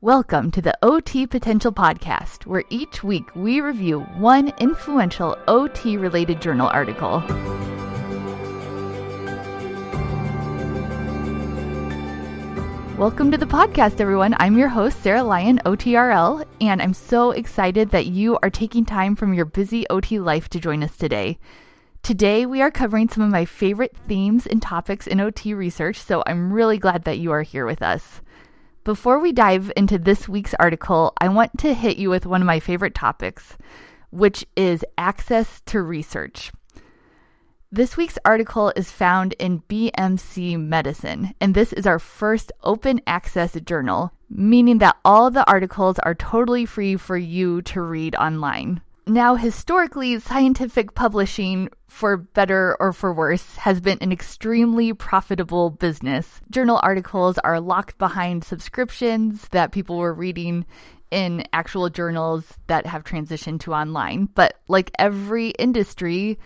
Welcome to the OT Potential Podcast, where each week we review one influential OT related journal article. Welcome to the podcast, everyone. I'm your host, Sarah Lyon, OTRL, and I'm so excited that you are taking time from your busy OT life to join us today. Today, we are covering some of my favorite themes and topics in OT research, so I'm really glad that you are here with us. Before we dive into this week's article, I want to hit you with one of my favorite topics, which is access to research. This week's article is found in BMC Medicine, and this is our first open access journal, meaning that all the articles are totally free for you to read online. Now, historically, scientific publishing, for better or for worse, has been an extremely profitable business. Journal articles are locked behind subscriptions that people were reading in actual journals that have transitioned to online. But like every industry,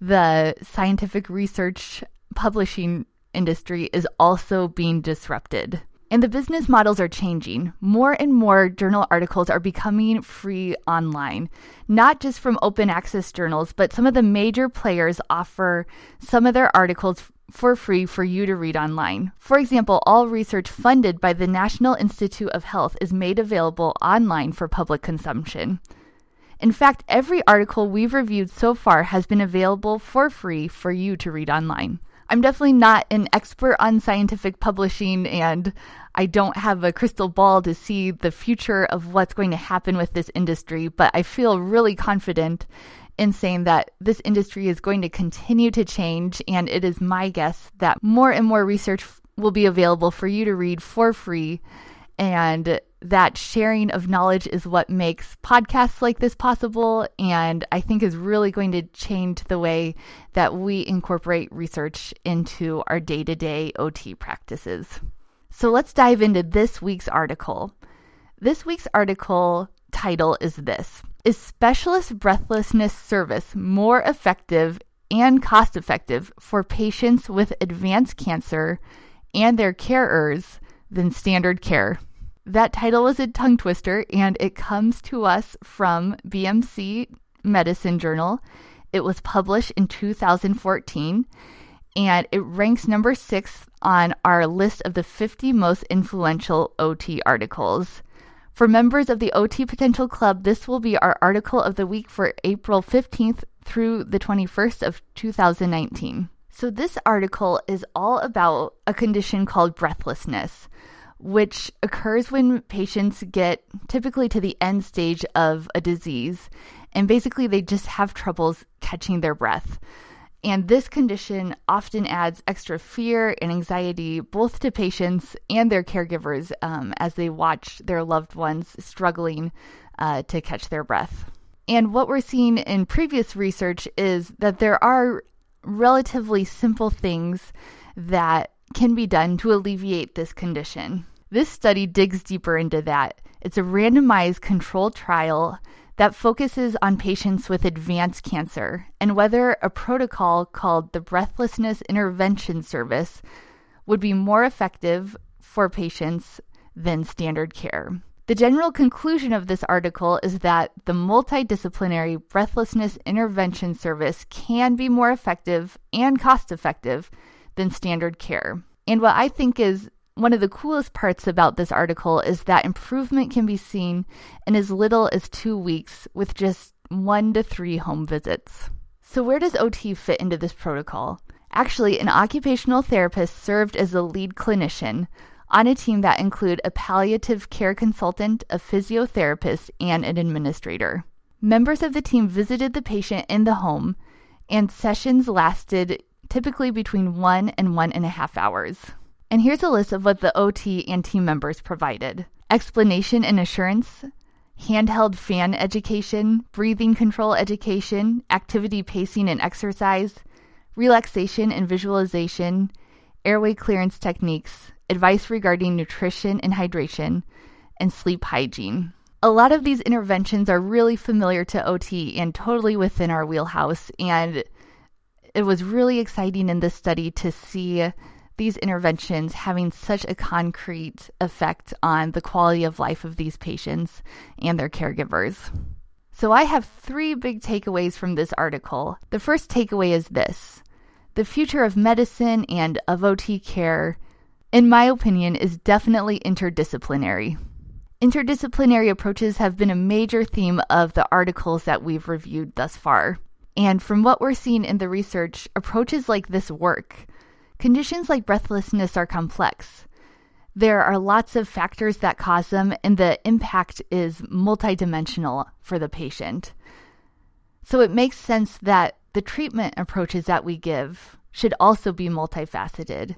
the scientific research publishing industry is also being disrupted. And the business models are changing. More and more journal articles are becoming free online, not just from open access journals, but some of the major players offer some of their articles for free for you to read online. For example, all research funded by the National Institute of Health is made available online for public consumption. In fact, every article we've reviewed so far has been available for free for you to read online. I'm definitely not an expert on scientific publishing and I don't have a crystal ball to see the future of what's going to happen with this industry, but I feel really confident in saying that this industry is going to continue to change and it is my guess that more and more research will be available for you to read for free and that sharing of knowledge is what makes podcasts like this possible and I think is really going to change the way that we incorporate research into our day to day OT practices. So let's dive into this week's article. This week's article title is this Is specialist breathlessness service more effective and cost effective for patients with advanced cancer and their carers than standard care? That title is a tongue twister, and it comes to us from BMC Medicine Journal. It was published in 2014, and it ranks number six on our list of the 50 most influential OT articles. For members of the OT Potential Club, this will be our article of the week for April 15th through the 21st of 2019. So, this article is all about a condition called breathlessness which occurs when patients get typically to the end stage of a disease and basically they just have troubles catching their breath. And this condition often adds extra fear and anxiety both to patients and their caregivers um, as they watch their loved ones struggling uh, to catch their breath. And what we're seeing in previous research is that there are relatively simple things that can be done to alleviate this condition. This study digs deeper into that. It's a randomized controlled trial that focuses on patients with advanced cancer and whether a protocol called the Breathlessness Intervention Service would be more effective for patients than standard care. The general conclusion of this article is that the multidisciplinary breathlessness intervention service can be more effective and cost effective than standard care. And what I think is one of the coolest parts about this article is that improvement can be seen in as little as two weeks with just one to three home visits. So, where does OT fit into this protocol? Actually, an occupational therapist served as the lead clinician on a team that included a palliative care consultant, a physiotherapist, and an administrator. Members of the team visited the patient in the home, and sessions lasted typically between one and one and a half hours. And here's a list of what the OT and team members provided explanation and assurance, handheld fan education, breathing control education, activity pacing and exercise, relaxation and visualization, airway clearance techniques, advice regarding nutrition and hydration, and sleep hygiene. A lot of these interventions are really familiar to OT and totally within our wheelhouse. And it was really exciting in this study to see these interventions having such a concrete effect on the quality of life of these patients and their caregivers. So, I have three big takeaways from this article. The first takeaway is this the future of medicine and of OT care, in my opinion, is definitely interdisciplinary. Interdisciplinary approaches have been a major theme of the articles that we've reviewed thus far. And from what we're seeing in the research, approaches like this work. Conditions like breathlessness are complex. There are lots of factors that cause them, and the impact is multidimensional for the patient. So it makes sense that the treatment approaches that we give should also be multifaceted.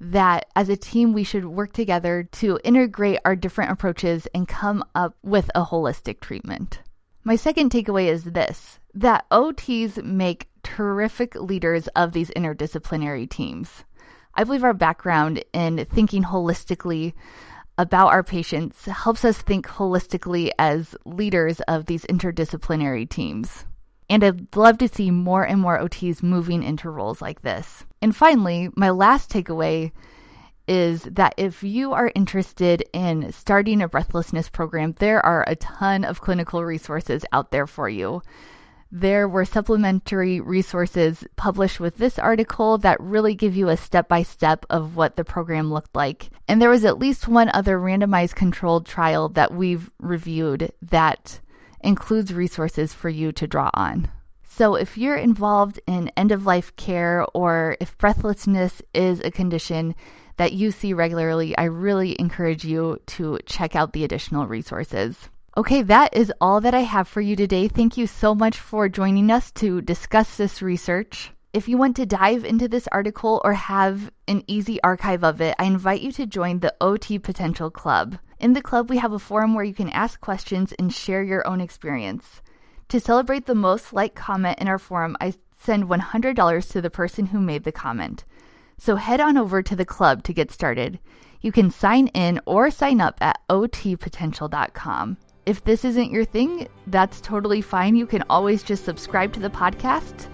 That as a team, we should work together to integrate our different approaches and come up with a holistic treatment. My second takeaway is this that OTs make terrific leaders of these interdisciplinary teams. I believe our background in thinking holistically about our patients helps us think holistically as leaders of these interdisciplinary teams. And I'd love to see more and more OTs moving into roles like this. And finally, my last takeaway is that if you are interested in starting a breathlessness program, there are a ton of clinical resources out there for you. There were supplementary resources published with this article that really give you a step by step of what the program looked like. And there was at least one other randomized controlled trial that we've reviewed that includes resources for you to draw on. So, if you're involved in end of life care or if breathlessness is a condition that you see regularly, I really encourage you to check out the additional resources. Okay, that is all that I have for you today. Thank you so much for joining us to discuss this research. If you want to dive into this article or have an easy archive of it, I invite you to join the OT Potential Club. In the club, we have a forum where you can ask questions and share your own experience. To celebrate the most liked comment in our forum, I send $100 to the person who made the comment. So head on over to the club to get started. You can sign in or sign up at otpotential.com. If this isn't your thing, that's totally fine. You can always just subscribe to the podcast,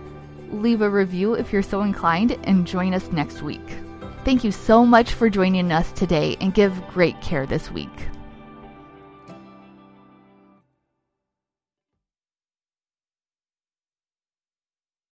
leave a review if you're so inclined, and join us next week. Thank you so much for joining us today and give great care this week.